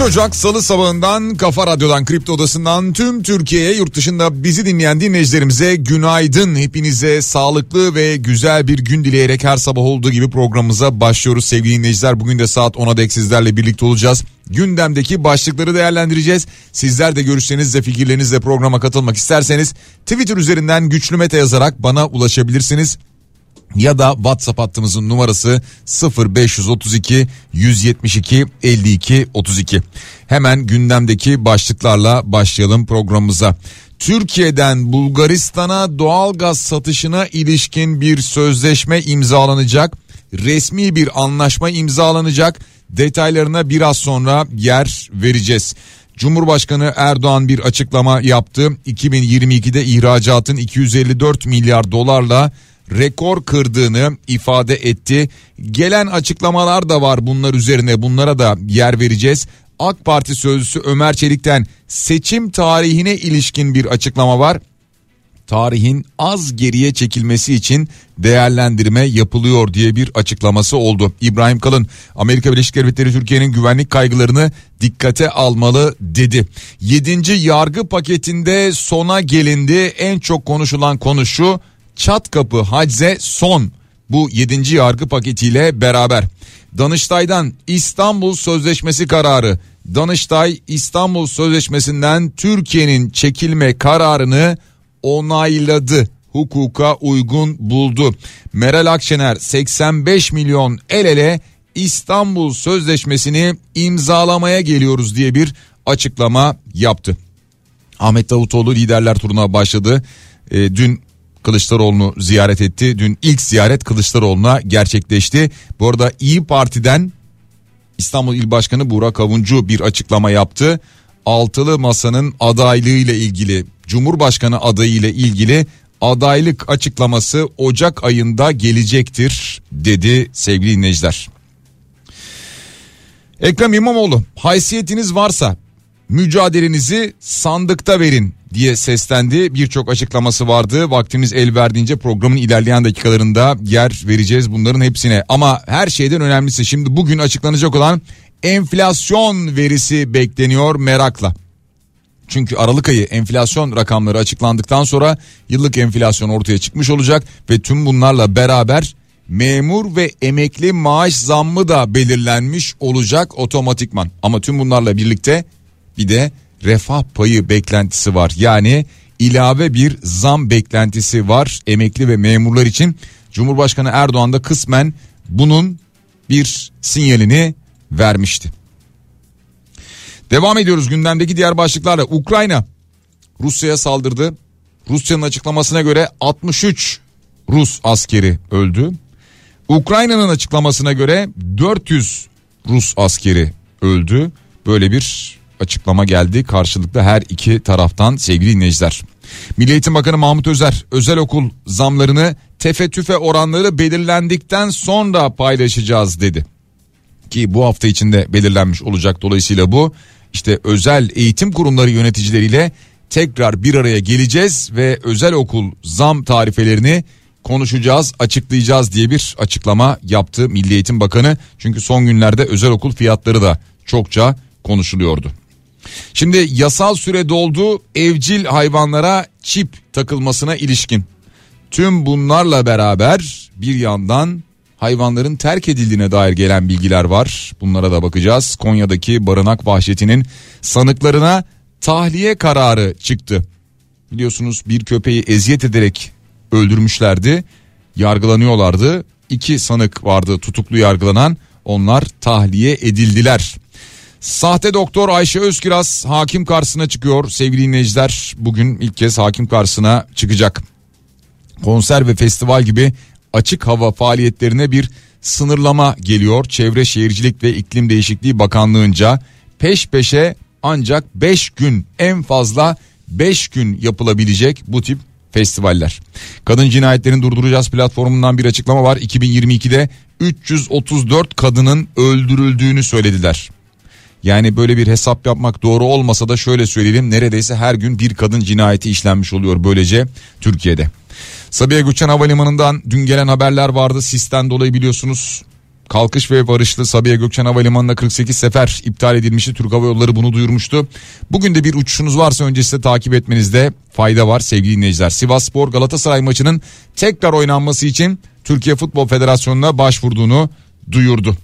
Ocak Salı sabahından Kafa Radyo'dan Kripto Odası'ndan tüm Türkiye'ye yurt dışında bizi dinleyen dinleyicilerimize günaydın. Hepinize sağlıklı ve güzel bir gün dileyerek her sabah olduğu gibi programımıza başlıyoruz sevgili dinleyiciler. Bugün de saat 10'a dek sizlerle birlikte olacağız. Gündemdeki başlıkları değerlendireceğiz. Sizler de görüşlerinizle fikirlerinizle programa katılmak isterseniz Twitter üzerinden güçlü mete yazarak bana ulaşabilirsiniz ya da WhatsApp hattımızın numarası 0532 172 52 32. Hemen gündemdeki başlıklarla başlayalım programımıza. Türkiye'den Bulgaristan'a doğal gaz satışına ilişkin bir sözleşme imzalanacak. Resmi bir anlaşma imzalanacak. Detaylarına biraz sonra yer vereceğiz. Cumhurbaşkanı Erdoğan bir açıklama yaptı. 2022'de ihracatın 254 milyar dolarla rekor kırdığını ifade etti. Gelen açıklamalar da var bunlar üzerine bunlara da yer vereceğiz. AK Parti sözcüsü Ömer Çelik'ten seçim tarihine ilişkin bir açıklama var. Tarihin az geriye çekilmesi için değerlendirme yapılıyor diye bir açıklaması oldu. İbrahim Kalın Amerika Birleşik Devletleri Türkiye'nin güvenlik kaygılarını dikkate almalı dedi. 7. yargı paketinde sona gelindi. En çok konuşulan konu şu çat kapı hacze son bu 7. yargı paketiyle beraber. Danıştay'dan İstanbul Sözleşmesi kararı Danıştay İstanbul Sözleşmesi'nden Türkiye'nin çekilme kararını onayladı. Hukuka uygun buldu. Meral Akşener 85 milyon el ele İstanbul Sözleşmesi'ni imzalamaya geliyoruz diye bir açıklama yaptı. Ahmet Davutoğlu liderler turuna başladı. E, dün Kılıçdaroğlu'nu ziyaret etti. Dün ilk ziyaret Kılıçdaroğlu'na gerçekleşti. Bu arada İyi Parti'den İstanbul İl Başkanı Burak Avuncu bir açıklama yaptı. Altılı Masa'nın adaylığı ile ilgili Cumhurbaşkanı adayı ile ilgili adaylık açıklaması Ocak ayında gelecektir dedi sevgili dinleyiciler. Ekrem İmamoğlu haysiyetiniz varsa mücadelenizi sandıkta verin diye seslendi. Birçok açıklaması vardı. Vaktimiz el verdiğince programın ilerleyen dakikalarında yer vereceğiz bunların hepsine. Ama her şeyden önemlisi şimdi bugün açıklanacak olan enflasyon verisi bekleniyor merakla. Çünkü Aralık ayı enflasyon rakamları açıklandıktan sonra yıllık enflasyon ortaya çıkmış olacak ve tüm bunlarla beraber memur ve emekli maaş zammı da belirlenmiş olacak otomatikman. Ama tüm bunlarla birlikte bir de refah payı beklentisi var. Yani ilave bir zam beklentisi var emekli ve memurlar için. Cumhurbaşkanı Erdoğan da kısmen bunun bir sinyalini vermişti. Devam ediyoruz gündemdeki diğer başlıklarla. Ukrayna Rusya'ya saldırdı. Rusya'nın açıklamasına göre 63 Rus askeri öldü. Ukrayna'nın açıklamasına göre 400 Rus askeri öldü. Böyle bir açıklama geldi karşılıklı her iki taraftan sevgili dinleyiciler. Milli Eğitim Bakanı Mahmut Özer özel okul zamlarını tefe tüfe oranları belirlendikten sonra paylaşacağız dedi. Ki bu hafta içinde belirlenmiş olacak dolayısıyla bu işte özel eğitim kurumları yöneticileriyle tekrar bir araya geleceğiz ve özel okul zam tarifelerini konuşacağız, açıklayacağız diye bir açıklama yaptı Milli Eğitim Bakanı. Çünkü son günlerde özel okul fiyatları da çokça konuşuluyordu. Şimdi yasal süre doldu evcil hayvanlara çip takılmasına ilişkin. Tüm bunlarla beraber bir yandan hayvanların terk edildiğine dair gelen bilgiler var. Bunlara da bakacağız. Konya'daki barınak vahşetinin sanıklarına tahliye kararı çıktı. Biliyorsunuz bir köpeği eziyet ederek öldürmüşlerdi. Yargılanıyorlardı. İki sanık vardı tutuklu yargılanan. Onlar tahliye edildiler. Sahte doktor Ayşe Özkiraz hakim karşısına çıkıyor sevgili dinleyiciler. Bugün ilk kez hakim karşısına çıkacak. Konser ve festival gibi açık hava faaliyetlerine bir sınırlama geliyor. Çevre Şehircilik ve İklim Değişikliği Bakanlığı'nca peş peşe ancak 5 gün en fazla 5 gün yapılabilecek bu tip festivaller. Kadın cinayetlerini durduracağız platformundan bir açıklama var. 2022'de 334 kadının öldürüldüğünü söylediler. Yani böyle bir hesap yapmak doğru olmasa da şöyle söyleyelim neredeyse her gün bir kadın cinayeti işlenmiş oluyor böylece Türkiye'de. Sabiha Gökçen Havalimanı'ndan dün gelen haberler vardı. Sisten dolayı biliyorsunuz kalkış ve varışlı Sabiha Gökçen Havalimanı'nda 48 sefer iptal edilmişti. Türk Hava Yolları bunu duyurmuştu. Bugün de bir uçuşunuz varsa öncesinde takip etmenizde fayda var sevgili dinleyiciler. Sivas Spor Galatasaray maçının tekrar oynanması için Türkiye Futbol Federasyonu'na başvurduğunu duyurdu.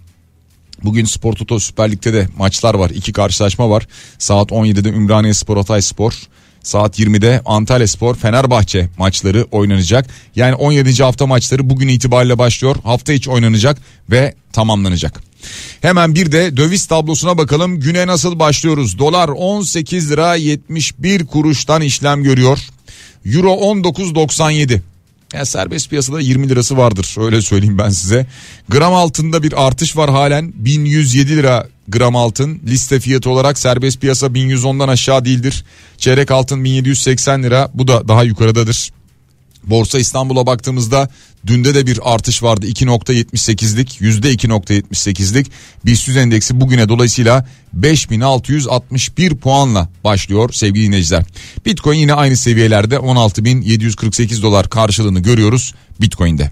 Bugün Spor Toto Süper Lig'de de maçlar var. İki karşılaşma var. Saat 17'de Ümraniye Spor Hatay Spor. Saat 20'de Antalya Spor Fenerbahçe maçları oynanacak. Yani 17. hafta maçları bugün itibariyle başlıyor. Hafta içi oynanacak ve tamamlanacak. Hemen bir de döviz tablosuna bakalım. Güne nasıl başlıyoruz? Dolar 18 lira 71 kuruştan işlem görüyor. Euro 19.97. Yani serbest piyasada 20 lirası vardır öyle söyleyeyim ben size. Gram altında bir artış var halen 1107 lira gram altın liste fiyatı olarak serbest piyasa 1110'dan aşağı değildir. Çeyrek altın 1780 lira bu da daha yukarıdadır. Borsa İstanbul'a baktığımızda dünde de bir artış vardı 2.78'lik %2.78'lik BIST endeksi bugüne dolayısıyla 5661 puanla başlıyor sevgili dinleyiciler. Bitcoin yine aynı seviyelerde 16748 dolar karşılığını görüyoruz Bitcoin'de.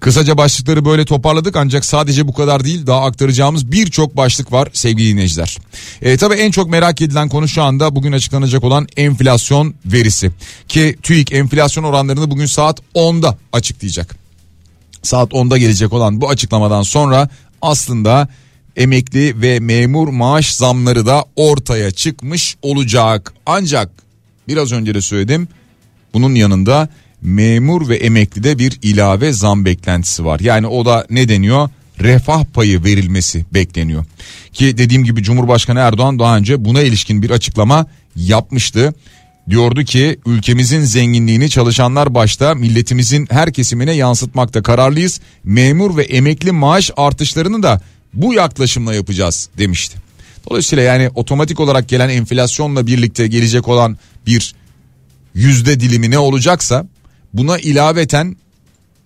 Kısaca başlıkları böyle toparladık ancak sadece bu kadar değil daha aktaracağımız birçok başlık var sevgili dinleyiciler. E, tabii en çok merak edilen konu şu anda bugün açıklanacak olan enflasyon verisi. Ki TÜİK enflasyon oranlarını bugün saat 10'da açıklayacak. Saat 10'da gelecek olan bu açıklamadan sonra aslında emekli ve memur maaş zamları da ortaya çıkmış olacak. Ancak biraz önce de söyledim bunun yanında memur ve emeklide bir ilave zam beklentisi var. Yani o da ne deniyor? Refah payı verilmesi bekleniyor. Ki dediğim gibi Cumhurbaşkanı Erdoğan daha önce buna ilişkin bir açıklama yapmıştı. Diyordu ki ülkemizin zenginliğini çalışanlar başta milletimizin her kesimine yansıtmakta kararlıyız. Memur ve emekli maaş artışlarını da bu yaklaşımla yapacağız demişti. Dolayısıyla yani otomatik olarak gelen enflasyonla birlikte gelecek olan bir yüzde dilimi ne olacaksa Buna ilaveten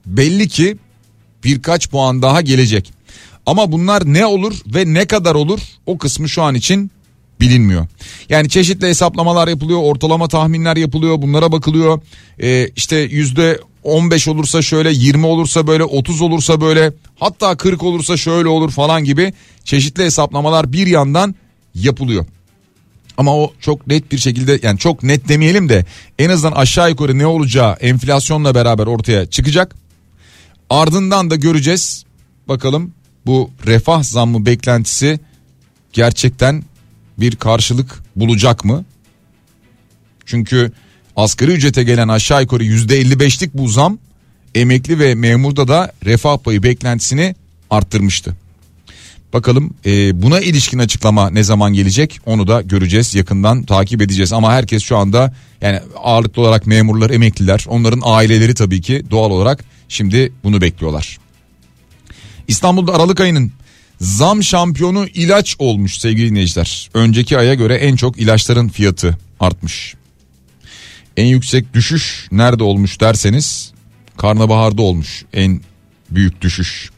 belli ki birkaç puan daha gelecek. Ama bunlar ne olur ve ne kadar olur o kısmı şu an için bilinmiyor. Yani çeşitli hesaplamalar yapılıyor, ortalama tahminler yapılıyor, bunlara bakılıyor. Ee, işte yüzde 15 olursa şöyle, 20 olursa böyle, 30 olursa böyle, hatta 40 olursa şöyle olur falan gibi çeşitli hesaplamalar bir yandan yapılıyor. Ama o çok net bir şekilde yani çok net demeyelim de en azından aşağı yukarı ne olacağı enflasyonla beraber ortaya çıkacak. Ardından da göreceğiz bakalım bu refah zammı beklentisi gerçekten bir karşılık bulacak mı? Çünkü asgari ücrete gelen aşağı yukarı %55'lik bu zam emekli ve memurda da refah payı beklentisini arttırmıştı. Bakalım e, buna ilişkin açıklama ne zaman gelecek onu da göreceğiz yakından takip edeceğiz ama herkes şu anda yani ağırlıklı olarak memurlar emekliler onların aileleri tabii ki doğal olarak şimdi bunu bekliyorlar. İstanbul'da Aralık ayının zam şampiyonu ilaç olmuş sevgili dinleyiciler. Önceki aya göre en çok ilaçların fiyatı artmış. En yüksek düşüş nerede olmuş derseniz karnabaharda olmuş en büyük düşüş.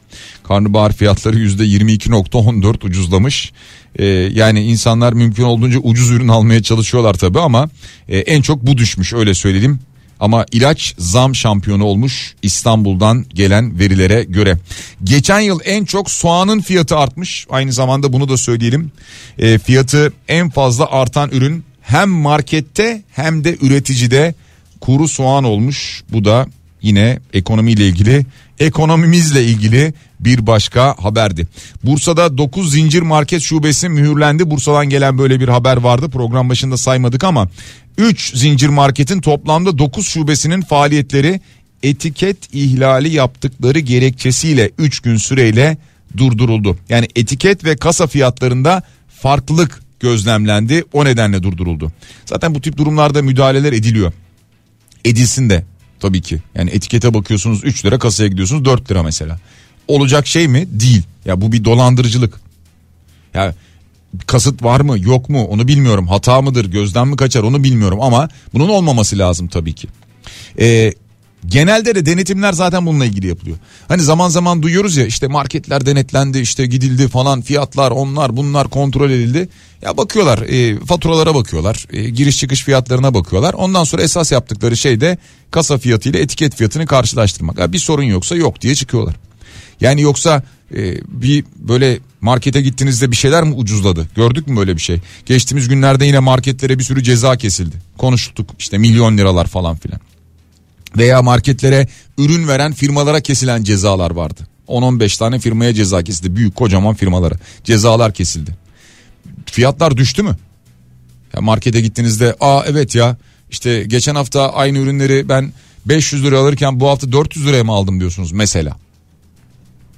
Karnabahar fiyatları %22.14 ucuzlamış. Ee, yani insanlar mümkün olduğunca ucuz ürün almaya çalışıyorlar tabii ama e, en çok bu düşmüş öyle söyleyelim. Ama ilaç zam şampiyonu olmuş İstanbul'dan gelen verilere göre. Geçen yıl en çok soğanın fiyatı artmış. Aynı zamanda bunu da söyleyelim. E, fiyatı en fazla artan ürün hem markette hem de üreticide kuru soğan olmuş. Bu da yine ekonomiyle ilgili ekonomimizle ilgili bir başka haberdi. Bursa'da 9 zincir market şubesi mühürlendi. Bursa'dan gelen böyle bir haber vardı. Program başında saymadık ama 3 zincir marketin toplamda 9 şubesinin faaliyetleri etiket ihlali yaptıkları gerekçesiyle 3 gün süreyle durduruldu. Yani etiket ve kasa fiyatlarında farklılık gözlemlendi. O nedenle durduruldu. Zaten bu tip durumlarda müdahaleler ediliyor. Edilsin de tabii ki. Yani etikete bakıyorsunuz 3 lira kasaya gidiyorsunuz 4 lira mesela. Olacak şey mi? Değil. Ya bu bir dolandırıcılık. Ya kasıt var mı yok mu onu bilmiyorum. Hata mıdır gözden mi kaçar onu bilmiyorum ama bunun olmaması lazım tabii ki. Ee, Genelde de denetimler zaten bununla ilgili yapılıyor. Hani zaman zaman duyuyoruz ya işte marketler denetlendi işte gidildi falan fiyatlar onlar bunlar kontrol edildi. Ya bakıyorlar e, faturalara bakıyorlar e, giriş çıkış fiyatlarına bakıyorlar. Ondan sonra esas yaptıkları şey de kasa fiyatı ile etiket fiyatını karşılaştırmak. Ya bir sorun yoksa yok diye çıkıyorlar. Yani yoksa e, bir böyle markete gittiğinizde bir şeyler mi ucuzladı? Gördük mü böyle bir şey? Geçtiğimiz günlerde yine marketlere bir sürü ceza kesildi. Konuştuk işte milyon liralar falan filan veya marketlere ürün veren firmalara kesilen cezalar vardı. 10-15 tane firmaya ceza kesildi. Büyük kocaman firmalara cezalar kesildi. Fiyatlar düştü mü? Ya markete gittiğinizde aa evet ya işte geçen hafta aynı ürünleri ben 500 lira alırken bu hafta 400 liraya mı aldım diyorsunuz mesela.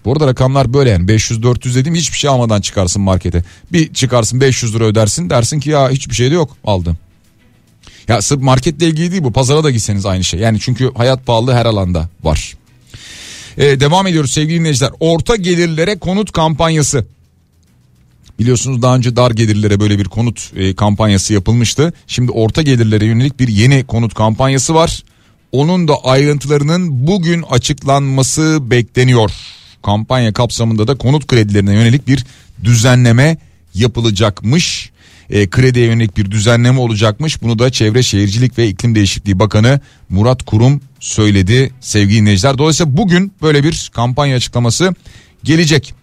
Bu arada rakamlar böyle yani 500-400 dediğim hiçbir şey almadan çıkarsın markete. Bir çıkarsın 500 lira ödersin dersin ki ya hiçbir şey de yok aldım. Ya sırf marketle ilgili değil bu pazara da gitseniz aynı şey. Yani çünkü hayat pahalı her alanda var. Ee, devam ediyoruz sevgili dinleyiciler. Orta gelirlere konut kampanyası. Biliyorsunuz daha önce dar gelirlere böyle bir konut e, kampanyası yapılmıştı. Şimdi orta gelirlere yönelik bir yeni konut kampanyası var. Onun da ayrıntılarının bugün açıklanması bekleniyor. Kampanya kapsamında da konut kredilerine yönelik bir düzenleme yapılacakmış e, krediye yönelik bir düzenleme olacakmış. Bunu da Çevre Şehircilik ve İklim Değişikliği Bakanı Murat Kurum söyledi sevgili dinleyiciler. Dolayısıyla bugün böyle bir kampanya açıklaması gelecek.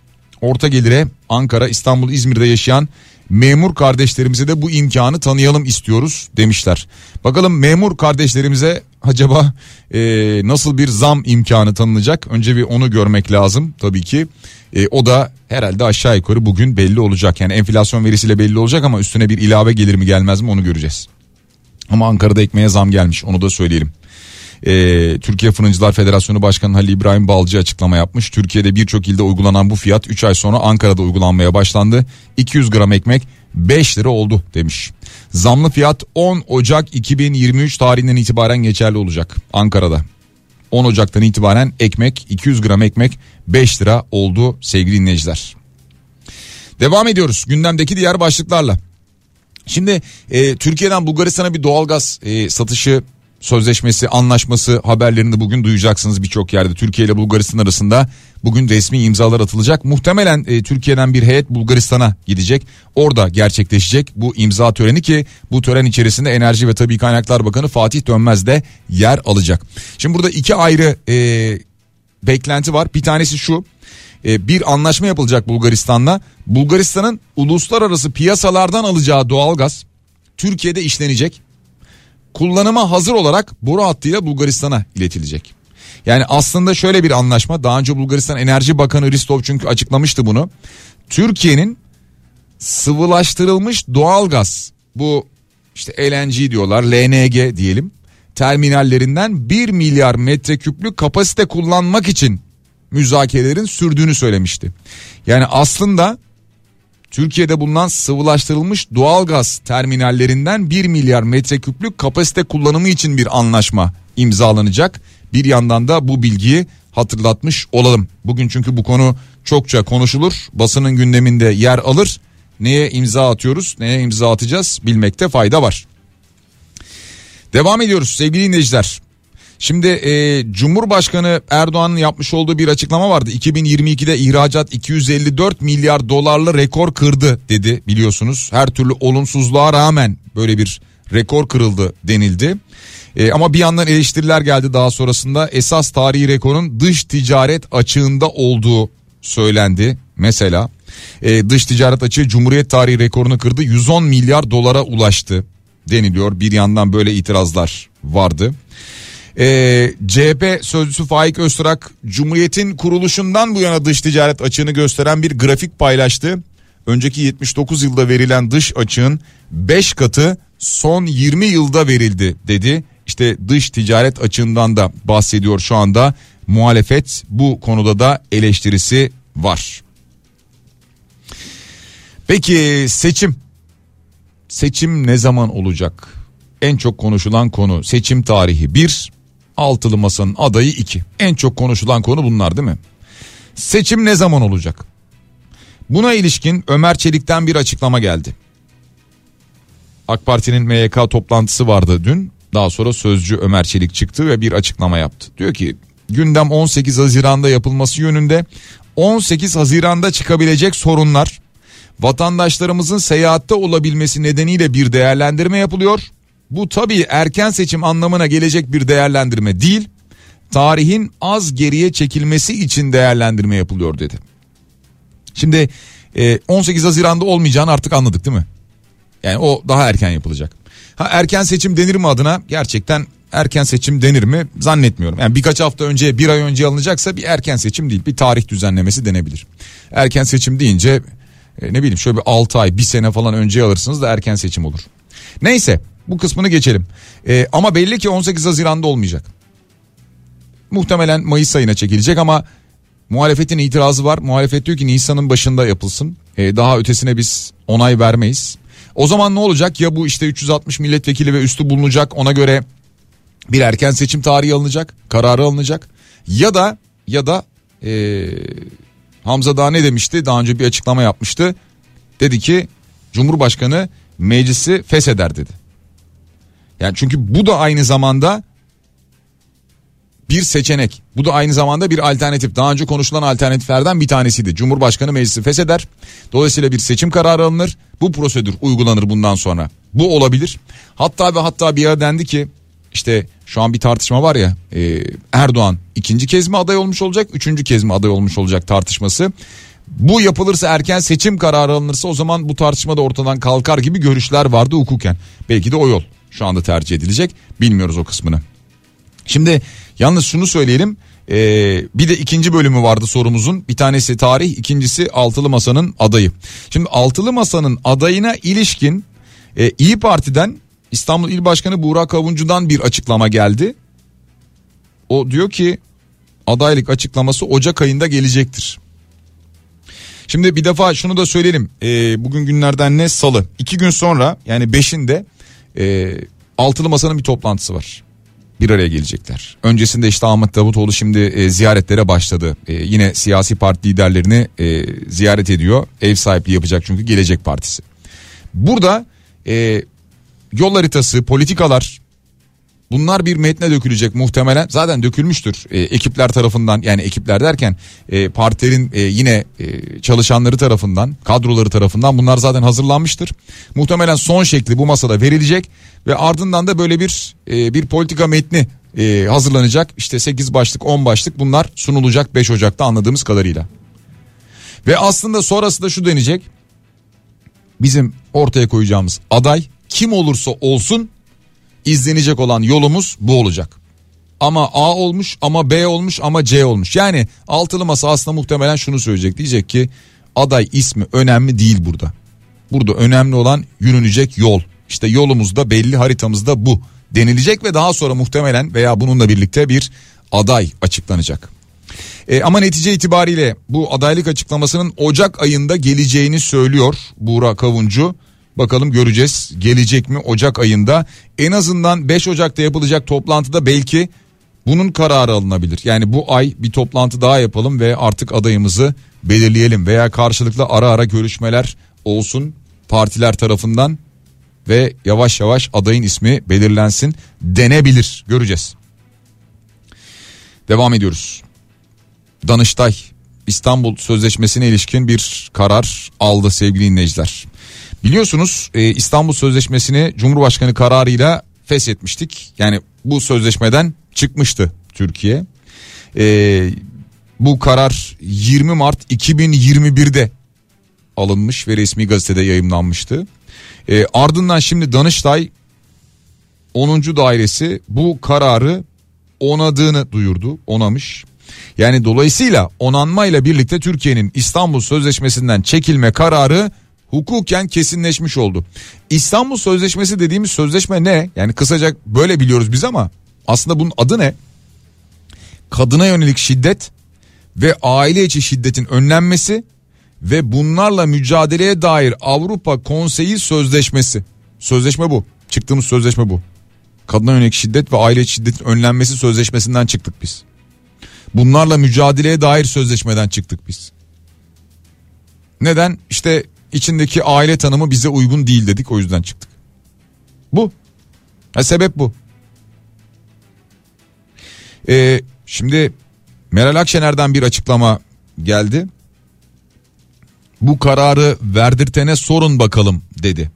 Orta gelire Ankara, İstanbul, İzmir'de yaşayan memur kardeşlerimize de bu imkanı tanıyalım istiyoruz demişler. Bakalım memur kardeşlerimize acaba e, nasıl bir zam imkanı tanınacak? Önce bir onu görmek lazım tabii ki. E, o da herhalde aşağı yukarı bugün belli olacak. Yani enflasyon verisiyle belli olacak ama üstüne bir ilave gelir mi gelmez mi onu göreceğiz. Ama Ankara'da ekmeğe zam gelmiş onu da söyleyelim. Ee, Türkiye Fırıncılar Federasyonu Başkanı Halil İbrahim Balcı açıklama yapmış. Türkiye'de birçok ilde uygulanan bu fiyat 3 ay sonra Ankara'da uygulanmaya başlandı. 200 gram ekmek 5 lira oldu demiş. Zamlı fiyat 10 Ocak 2023 tarihinden itibaren geçerli olacak Ankara'da. 10 Ocak'tan itibaren ekmek 200 gram ekmek 5 lira oldu sevgili dinleyiciler. Devam ediyoruz gündemdeki diğer başlıklarla. Şimdi e, Türkiye'den Bulgaristan'a bir doğalgaz e, satışı sözleşmesi, anlaşması haberlerini bugün duyacaksınız birçok yerde. Türkiye ile Bulgaristan arasında bugün resmi imzalar atılacak. Muhtemelen e, Türkiye'den bir heyet Bulgaristan'a gidecek. Orada gerçekleşecek bu imza töreni ki bu tören içerisinde Enerji ve Tabi Kaynaklar Bakanı Fatih Dönmez de yer alacak. Şimdi burada iki ayrı e, beklenti var. Bir tanesi şu e, bir anlaşma yapılacak Bulgaristan'la. Bulgaristan'ın uluslararası piyasalardan alacağı doğalgaz Türkiye'de işlenecek kullanıma hazır olarak boru hattıyla Bulgaristan'a iletilecek. Yani aslında şöyle bir anlaşma daha önce Bulgaristan Enerji Bakanı Ristov çünkü açıklamıştı bunu. Türkiye'nin sıvılaştırılmış doğalgaz bu işte LNG diyorlar LNG diyelim terminallerinden 1 milyar metreküplük kapasite kullanmak için müzakerelerin sürdüğünü söylemişti. Yani aslında Türkiye'de bulunan sıvılaştırılmış doğalgaz terminallerinden 1 milyar metreküplük kapasite kullanımı için bir anlaşma imzalanacak. Bir yandan da bu bilgiyi hatırlatmış olalım. Bugün çünkü bu konu çokça konuşulur. Basının gündeminde yer alır. Neye imza atıyoruz, neye imza atacağız bilmekte fayda var. Devam ediyoruz sevgili dinleyiciler. Şimdi e, Cumhurbaşkanı Erdoğan'ın yapmış olduğu bir açıklama vardı. 2022'de ihracat 254 milyar dolarla rekor kırdı dedi biliyorsunuz. Her türlü olumsuzluğa rağmen böyle bir rekor kırıldı denildi. E, ama bir yandan eleştiriler geldi daha sonrasında. Esas tarihi rekorun dış ticaret açığında olduğu söylendi mesela. E, dış ticaret açığı Cumhuriyet tarihi rekorunu kırdı 110 milyar dolara ulaştı deniliyor. Bir yandan böyle itirazlar vardı. Ee, CHP sözcüsü Faik Öztürk Cumhuriyet'in kuruluşundan bu yana dış ticaret açığını gösteren bir grafik paylaştı. Önceki 79 yılda verilen dış açığın 5 katı son 20 yılda verildi dedi. İşte dış ticaret açığından da bahsediyor şu anda. Muhalefet bu konuda da eleştirisi var. Peki seçim. Seçim ne zaman olacak? En çok konuşulan konu seçim tarihi 1, altılı masanın adayı 2. En çok konuşulan konu bunlar değil mi? Seçim ne zaman olacak? Buna ilişkin Ömer Çelik'ten bir açıklama geldi. AK Parti'nin MYK toplantısı vardı dün. Daha sonra sözcü Ömer Çelik çıktı ve bir açıklama yaptı. Diyor ki gündem 18 Haziran'da yapılması yönünde 18 Haziran'da çıkabilecek sorunlar vatandaşlarımızın seyahatte olabilmesi nedeniyle bir değerlendirme yapılıyor. Bu tabii erken seçim anlamına gelecek bir değerlendirme değil. Tarihin az geriye çekilmesi için değerlendirme yapılıyor dedi. Şimdi 18 e, Haziran'da olmayacağını artık anladık değil mi? Yani o daha erken yapılacak. Ha erken seçim denir mi adına? Gerçekten erken seçim denir mi? Zannetmiyorum. Yani birkaç hafta önce bir ay önce alınacaksa bir erken seçim değil bir tarih düzenlemesi denebilir. Erken seçim deyince e, ne bileyim şöyle bir 6 ay bir sene falan önce alırsınız da erken seçim olur. Neyse bu kısmını geçelim. E, ama belli ki 18 Haziran'da olmayacak. Muhtemelen Mayıs ayına çekilecek ama muhalefetin itirazı var. Muhalefet diyor ki Nisan'ın başında yapılsın. E, daha ötesine biz onay vermeyiz. O zaman ne olacak ya bu işte 360 milletvekili ve üstü bulunacak ona göre bir erken seçim tarihi alınacak kararı alınacak ya da ya da ee, Hamza daha ne demişti daha önce bir açıklama yapmıştı dedi ki Cumhurbaşkanı meclisi fesheder dedi. Yani çünkü bu da aynı zamanda bir seçenek. Bu da aynı zamanda bir alternatif. Daha önce konuşulan alternatiflerden bir tanesiydi. Cumhurbaşkanı meclisi fesheder. Dolayısıyla bir seçim kararı alınır. Bu prosedür uygulanır bundan sonra. Bu olabilir. Hatta ve hatta bir ara dendi ki işte şu an bir tartışma var ya e, Erdoğan ikinci kez mi aday olmuş olacak üçüncü kez mi aday olmuş olacak tartışması. Bu yapılırsa erken seçim kararı alınırsa o zaman bu tartışma da ortadan kalkar gibi görüşler vardı hukuken. Belki de o yol şu anda tercih edilecek bilmiyoruz o kısmını. Şimdi yalnız şunu söyleyelim ee, bir de ikinci bölümü vardı sorumuzun. Bir tanesi tarih, ikincisi altılı masanın adayı. Şimdi altılı masanın adayına ilişkin e, İyi Parti'den İstanbul İl Başkanı Burak Avuncu'dan bir açıklama geldi. O diyor ki adaylık açıklaması Ocak ayında gelecektir. Şimdi bir defa şunu da söyleyelim. E, bugün günlerden ne? Salı. İki gün sonra yani beşinde e, altılı masanın bir toplantısı var bir araya gelecekler. Öncesinde işte Ahmet Davutoğlu şimdi e, ziyaretlere başladı. E, yine siyasi parti liderlerini e, ziyaret ediyor. Ev sahipliği yapacak çünkü Gelecek Partisi. Burada e, yol haritası, politikalar bunlar bir metne dökülecek muhtemelen. Zaten dökülmüştür e, ekipler tarafından yani ekipler derken e, partilerin e, yine e, çalışanları tarafından, kadroları tarafından bunlar zaten hazırlanmıştır. Muhtemelen son şekli bu masada verilecek ve ardından da böyle bir e, bir politika metni e, hazırlanacak. İşte 8 başlık 10 başlık bunlar sunulacak 5 Ocak'ta anladığımız kadarıyla. Ve aslında sonrası da şu denecek. Bizim ortaya koyacağımız aday kim olursa olsun izlenecek olan yolumuz bu olacak. Ama A olmuş ama B olmuş ama C olmuş. Yani altılı masa aslında muhtemelen şunu söyleyecek. Diyecek ki aday ismi önemli değil burada. Burada önemli olan yürünecek yol. İşte yolumuz da belli haritamızda bu denilecek ve daha sonra muhtemelen veya bununla birlikte bir aday açıklanacak. E, ama netice itibariyle bu adaylık açıklamasının Ocak ayında geleceğini söylüyor Buğra Kavuncu. Bakalım göreceğiz gelecek mi Ocak ayında. En azından 5 Ocak'ta yapılacak toplantıda belki bunun kararı alınabilir. Yani bu ay bir toplantı daha yapalım ve artık adayımızı belirleyelim veya karşılıklı ara ara görüşmeler olsun partiler tarafından ve yavaş yavaş adayın ismi belirlensin denebilir. Göreceğiz. Devam ediyoruz. Danıştay İstanbul Sözleşmesi'ne ilişkin bir karar aldı sevgili dinleyiciler. Biliyorsunuz e, İstanbul Sözleşmesi'ni Cumhurbaşkanı kararıyla feshetmiştik. Yani bu sözleşmeden çıkmıştı Türkiye. E, bu karar 20 Mart 2021'de alınmış ve resmi gazetede yayımlanmıştı. E, ardından şimdi Danıştay 10. dairesi bu kararı onadığını duyurdu, onamış. Yani dolayısıyla onanmayla birlikte Türkiye'nin İstanbul Sözleşmesi'nden çekilme kararı hukuken kesinleşmiş oldu. İstanbul Sözleşmesi dediğimiz sözleşme ne? Yani kısaca böyle biliyoruz biz ama aslında bunun adı ne? Kadına yönelik şiddet ve aile içi şiddetin önlenmesi ve bunlarla mücadeleye dair Avrupa Konseyi Sözleşmesi. Sözleşme bu. Çıktığımız sözleşme bu. Kadına yönelik şiddet ve aile içi şiddetin önlenmesi sözleşmesinden çıktık biz. Bunlarla mücadeleye dair sözleşmeden çıktık biz. Neden? İşte içindeki aile tanımı bize uygun değil dedik o yüzden çıktık. Bu. Ha, sebep bu. Ee, şimdi Meral Akşener'den bir açıklama geldi. Bu kararı verdirtene sorun bakalım dedi.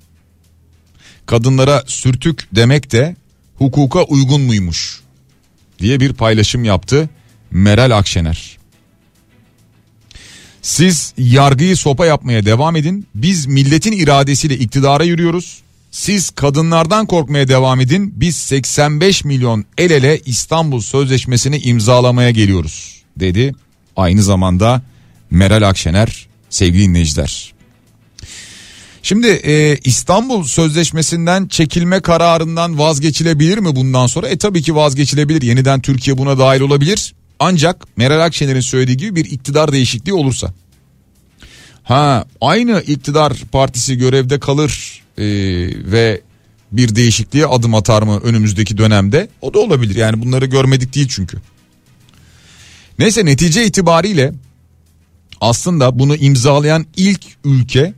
Kadınlara sürtük demek de hukuka uygun muymuş diye bir paylaşım yaptı Meral Akşener. Siz yargıyı sopa yapmaya devam edin. Biz milletin iradesiyle iktidara yürüyoruz. Siz kadınlardan korkmaya devam edin. Biz 85 milyon el ele İstanbul Sözleşmesi'ni imzalamaya geliyoruz dedi. Aynı zamanda Meral Akşener sevgili dinleyiciler. Şimdi e, İstanbul Sözleşmesi'nden çekilme kararından vazgeçilebilir mi bundan sonra? E tabii ki vazgeçilebilir. Yeniden Türkiye buna dahil olabilir. Ancak Meral Akşener'in söylediği gibi bir iktidar değişikliği olursa. Ha aynı iktidar partisi görevde kalır e, ve bir değişikliğe adım atar mı önümüzdeki dönemde? O da olabilir yani bunları görmedik değil çünkü. Neyse netice itibariyle aslında bunu imzalayan ilk ülke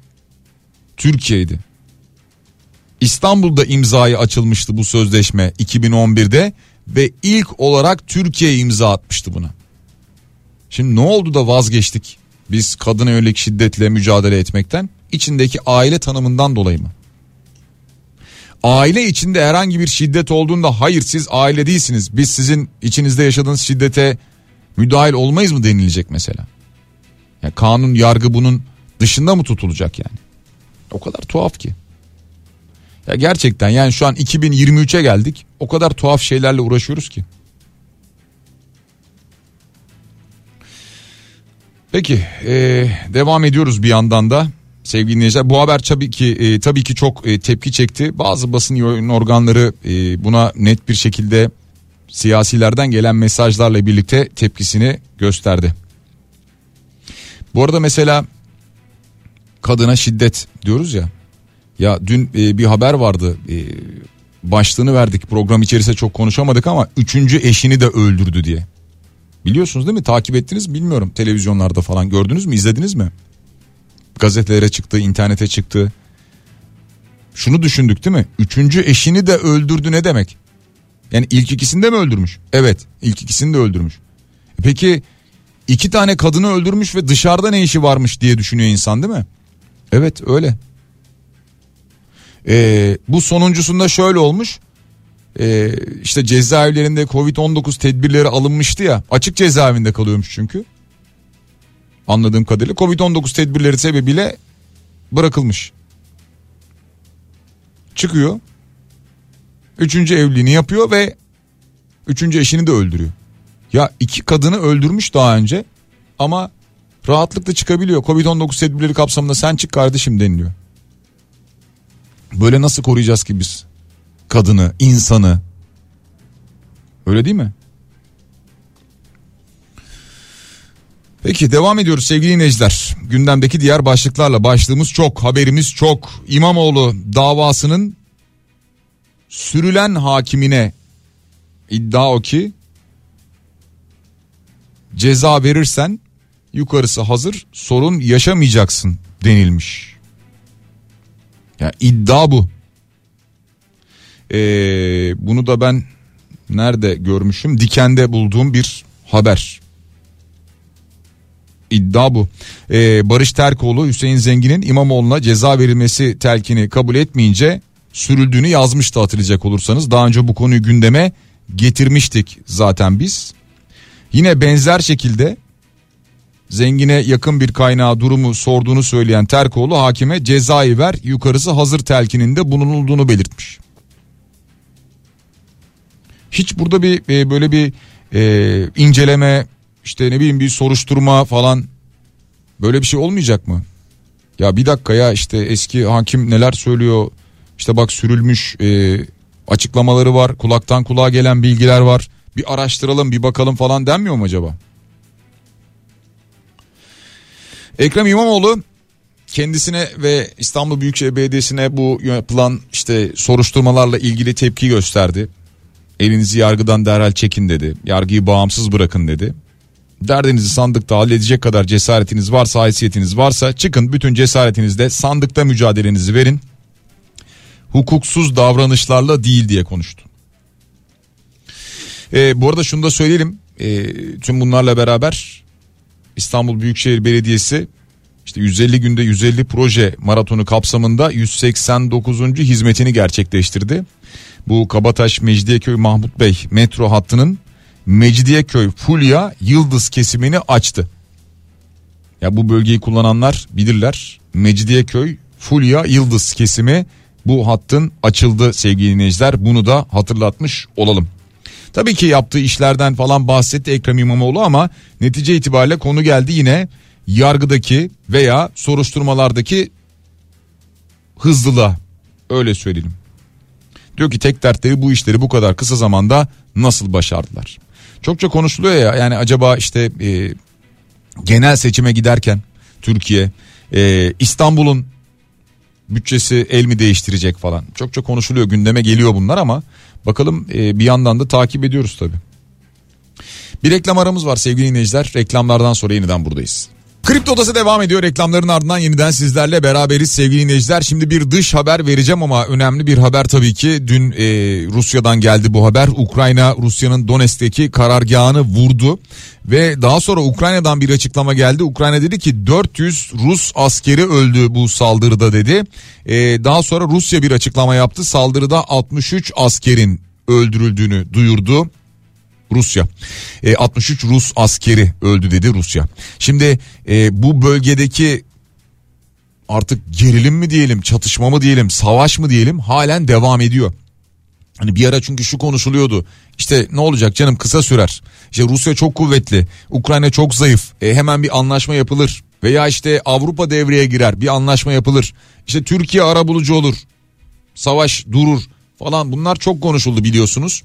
Türkiye'ydi. İstanbul'da imzayı açılmıştı bu sözleşme 2011'de ve ilk olarak Türkiye imza atmıştı buna. Şimdi ne oldu da vazgeçtik biz kadına yönelik şiddetle mücadele etmekten? İçindeki aile tanımından dolayı mı? Aile içinde herhangi bir şiddet olduğunda hayır siz aile değilsiniz biz sizin içinizde yaşadığınız şiddete müdahil olmayız mı denilecek mesela? Yani kanun yargı bunun dışında mı tutulacak yani? O kadar tuhaf ki. Ya gerçekten yani şu an 2023'e geldik. O kadar tuhaf şeylerle uğraşıyoruz ki. Peki e, devam ediyoruz bir yandan da sevgili dinleyiciler. Bu haber tabii ki e, tabii ki çok e, tepki çekti. Bazı basın organları e, buna net bir şekilde siyasilerden gelen mesajlarla birlikte tepkisini gösterdi. Bu arada mesela kadına şiddet diyoruz ya. Ya dün e, bir haber vardı. E, başlığını verdik program içerisinde çok konuşamadık ama üçüncü eşini de öldürdü diye. Biliyorsunuz değil mi? Takip ettiniz bilmiyorum. Televizyonlarda falan gördünüz mü? izlediniz mi? Gazetelere çıktı, internete çıktı. Şunu düşündük değil mi? Üçüncü eşini de öldürdü ne demek? Yani ilk ikisini de mi öldürmüş? Evet ilk ikisini de öldürmüş. E peki iki tane kadını öldürmüş ve dışarıda ne işi varmış diye düşünüyor insan değil mi? Evet öyle. Ee, bu sonuncusunda şöyle olmuş. Ee, işte cezaevlerinde Covid-19 tedbirleri alınmıştı ya. Açık cezaevinde kalıyormuş çünkü. Anladığım kadarıyla Covid-19 tedbirleri sebebiyle bırakılmış. Çıkıyor. Üçüncü evliliğini yapıyor ve üçüncü eşini de öldürüyor. Ya iki kadını öldürmüş daha önce ama rahatlıkla çıkabiliyor. Covid-19 tedbirleri kapsamında sen çık kardeşim deniliyor. Böyle nasıl koruyacağız ki biz kadını, insanı? Öyle değil mi? Peki devam ediyoruz sevgili dinleyiciler. Gündemdeki diğer başlıklarla başlığımız çok, haberimiz çok. İmamoğlu davasının sürülen hakimine iddia o ki ceza verirsen yukarısı hazır sorun yaşamayacaksın denilmiş. Ya yani iddia bu. Ee, bunu da ben nerede görmüşüm? Diken'de bulduğum bir haber. İddia bu. Ee, Barış Terkoğlu Hüseyin Zengin'in İmamoğlu'na ceza verilmesi telkini kabul etmeyince sürüldüğünü yazmıştı hatırlayacak olursanız. Daha önce bu konuyu gündeme getirmiştik zaten biz. Yine benzer şekilde zengine yakın bir kaynağı durumu sorduğunu söyleyen Terkoğlu hakime cezayı ver yukarısı hazır telkininde bulunulduğunu belirtmiş. Hiç burada bir e, böyle bir e, inceleme işte ne bileyim bir soruşturma falan böyle bir şey olmayacak mı? Ya bir dakika ya işte eski hakim neler söylüyor işte bak sürülmüş e, açıklamaları var kulaktan kulağa gelen bilgiler var bir araştıralım bir bakalım falan denmiyor mu acaba? Ekrem İmamoğlu kendisine ve İstanbul Büyükşehir Belediyesi'ne bu yapılan işte soruşturmalarla ilgili tepki gösterdi. Elinizi yargıdan derhal çekin dedi. Yargıyı bağımsız bırakın dedi. Derdinizi sandıkta halledecek kadar cesaretiniz varsa, haysiyetiniz varsa çıkın bütün cesaretinizle sandıkta mücadelenizi verin. Hukuksuz davranışlarla değil diye konuştu. Ee, bu arada şunu da söyleyelim. Ee, tüm bunlarla beraber İstanbul Büyükşehir Belediyesi işte 150 günde 150 proje maratonu kapsamında 189. hizmetini gerçekleştirdi. Bu Kabataş Mecidiyeköy Mahmut Bey metro hattının Mecidiyeköy Fulya Yıldız kesimini açtı. Ya bu bölgeyi kullananlar bilirler. Mecidiyeköy Fulya Yıldız kesimi bu hattın açıldı sevgili dinleyiciler. Bunu da hatırlatmış olalım. Tabii ki yaptığı işlerden falan bahsetti Ekrem İmamoğlu ama netice itibariyle konu geldi yine yargıdaki veya soruşturmalardaki hızlılığa öyle söyleyelim. Diyor ki tek dertleri bu işleri bu kadar kısa zamanda nasıl başardılar? Çokça konuşuluyor ya yani acaba işte e, genel seçime giderken Türkiye e, İstanbul'un bütçesi el mi değiştirecek falan. Çokça konuşuluyor gündeme geliyor bunlar ama bakalım e, bir yandan da takip ediyoruz tabii. Bir reklam aramız var sevgili dinleyiciler. Reklamlardan sonra yeniden buradayız. Kripto Odası devam ediyor. Reklamların ardından yeniden sizlerle beraberiz sevgili dinleyiciler. Şimdi bir dış haber vereceğim ama önemli bir haber tabii ki. Dün e, Rusya'dan geldi bu haber. Ukrayna Rusya'nın Donetsk'teki karargahını vurdu. Ve daha sonra Ukrayna'dan bir açıklama geldi. Ukrayna dedi ki 400 Rus askeri öldü bu saldırıda dedi. E, daha sonra Rusya bir açıklama yaptı. Saldırıda 63 askerin öldürüldüğünü duyurdu. Rusya. E, 63 Rus askeri öldü dedi Rusya. Şimdi e, bu bölgedeki artık gerilim mi diyelim, çatışma mı diyelim, savaş mı diyelim halen devam ediyor. Hani bir ara çünkü şu konuşuluyordu. İşte ne olacak canım kısa sürer. İşte Rusya çok kuvvetli, Ukrayna çok zayıf. E, hemen bir anlaşma yapılır. Veya işte Avrupa devreye girer, bir anlaşma yapılır. İşte Türkiye ara bulucu olur. Savaş durur falan bunlar çok konuşuldu biliyorsunuz.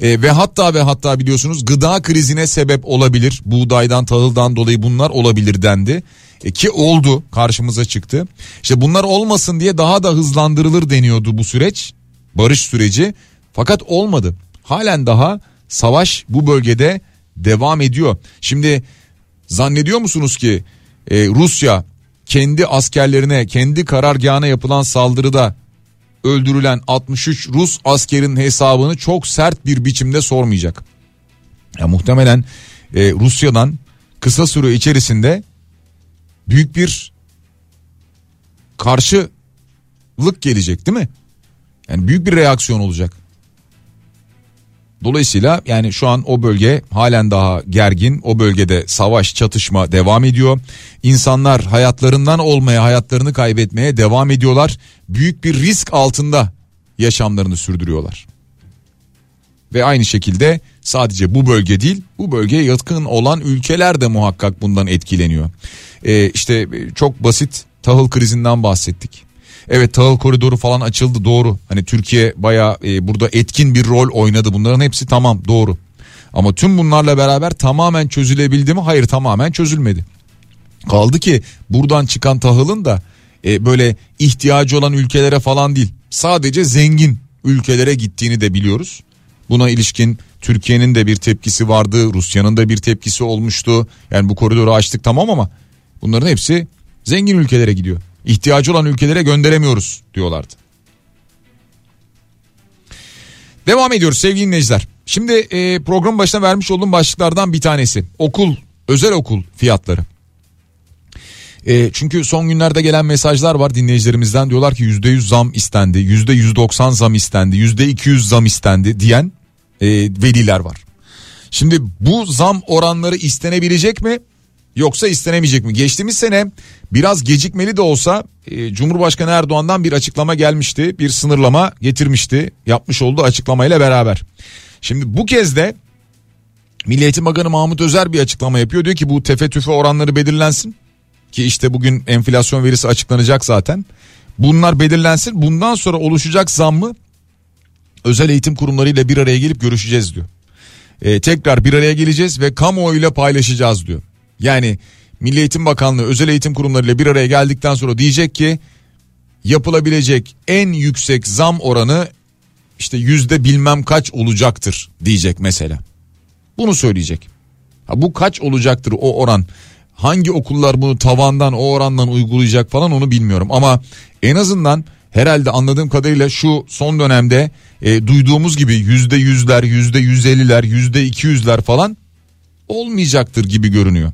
E, ve hatta ve hatta biliyorsunuz gıda krizine sebep olabilir. Buğdaydan tahıldan dolayı bunlar olabilir dendi. E, ki oldu karşımıza çıktı. İşte bunlar olmasın diye daha da hızlandırılır deniyordu bu süreç. Barış süreci. Fakat olmadı. Halen daha savaş bu bölgede devam ediyor. Şimdi zannediyor musunuz ki e, Rusya kendi askerlerine kendi karargahına yapılan saldırıda öldürülen 63 Rus askerin hesabını çok sert bir biçimde sormayacak. Ya muhtemelen e, Rusya'dan kısa süre içerisinde büyük bir karşılık gelecek değil mi? Yani büyük bir reaksiyon olacak. Dolayısıyla yani şu an o bölge halen daha gergin. O bölgede savaş, çatışma devam ediyor. İnsanlar hayatlarından olmaya, hayatlarını kaybetmeye devam ediyorlar. Büyük bir risk altında yaşamlarını sürdürüyorlar. Ve aynı şekilde sadece bu bölge değil, bu bölgeye yakın olan ülkeler de muhakkak bundan etkileniyor. Ee, işte çok basit tahıl krizinden bahsettik. Evet tahıl koridoru falan açıldı doğru. Hani Türkiye baya e, burada etkin bir rol oynadı. Bunların hepsi tamam doğru. Ama tüm bunlarla beraber tamamen çözülebildi mi? Hayır tamamen çözülmedi. Kaldı ki buradan çıkan tahılın da e, böyle ihtiyacı olan ülkelere falan değil. Sadece zengin ülkelere gittiğini de biliyoruz. Buna ilişkin Türkiye'nin de bir tepkisi vardı, Rusya'nın da bir tepkisi olmuştu. Yani bu koridoru açtık tamam ama bunların hepsi zengin ülkelere gidiyor ihtiyacı olan ülkelere gönderemiyoruz diyorlardı. Devam ediyoruz sevgili dinleyiciler. Şimdi e, program başına vermiş olduğum başlıklardan bir tanesi. Okul, özel okul fiyatları. E, çünkü son günlerde gelen mesajlar var dinleyicilerimizden. Diyorlar ki %100 zam istendi, %190 zam istendi, %200 zam istendi diyen e, veliler var. Şimdi bu zam oranları istenebilecek mi? Yoksa istenemeyecek mi? Geçtiğimiz sene biraz gecikmeli de olsa e, Cumhurbaşkanı Erdoğan'dan bir açıklama gelmişti. Bir sınırlama getirmişti yapmış olduğu açıklamayla beraber. Şimdi bu kez de Milli Eğitim Bakanı Mahmut Özer bir açıklama yapıyor. Diyor ki bu tefe tüfe oranları belirlensin. Ki işte bugün enflasyon verisi açıklanacak zaten. Bunlar belirlensin. Bundan sonra oluşacak zammı özel eğitim kurumlarıyla bir araya gelip görüşeceğiz diyor. Ee, tekrar bir araya geleceğiz ve kamuoyuyla paylaşacağız diyor. Yani Milli Eğitim Bakanlığı özel eğitim kurumlarıyla bir araya geldikten sonra diyecek ki yapılabilecek en yüksek zam oranı işte yüzde bilmem kaç olacaktır diyecek mesela. Bunu söyleyecek. Ha, bu kaç olacaktır o oran? Hangi okullar bunu tavandan o orandan uygulayacak falan onu bilmiyorum. Ama en azından herhalde anladığım kadarıyla şu son dönemde e, duyduğumuz gibi yüzde yüzler, yüzde yüz elliler, yüzde iki yüzler falan olmayacaktır gibi görünüyor.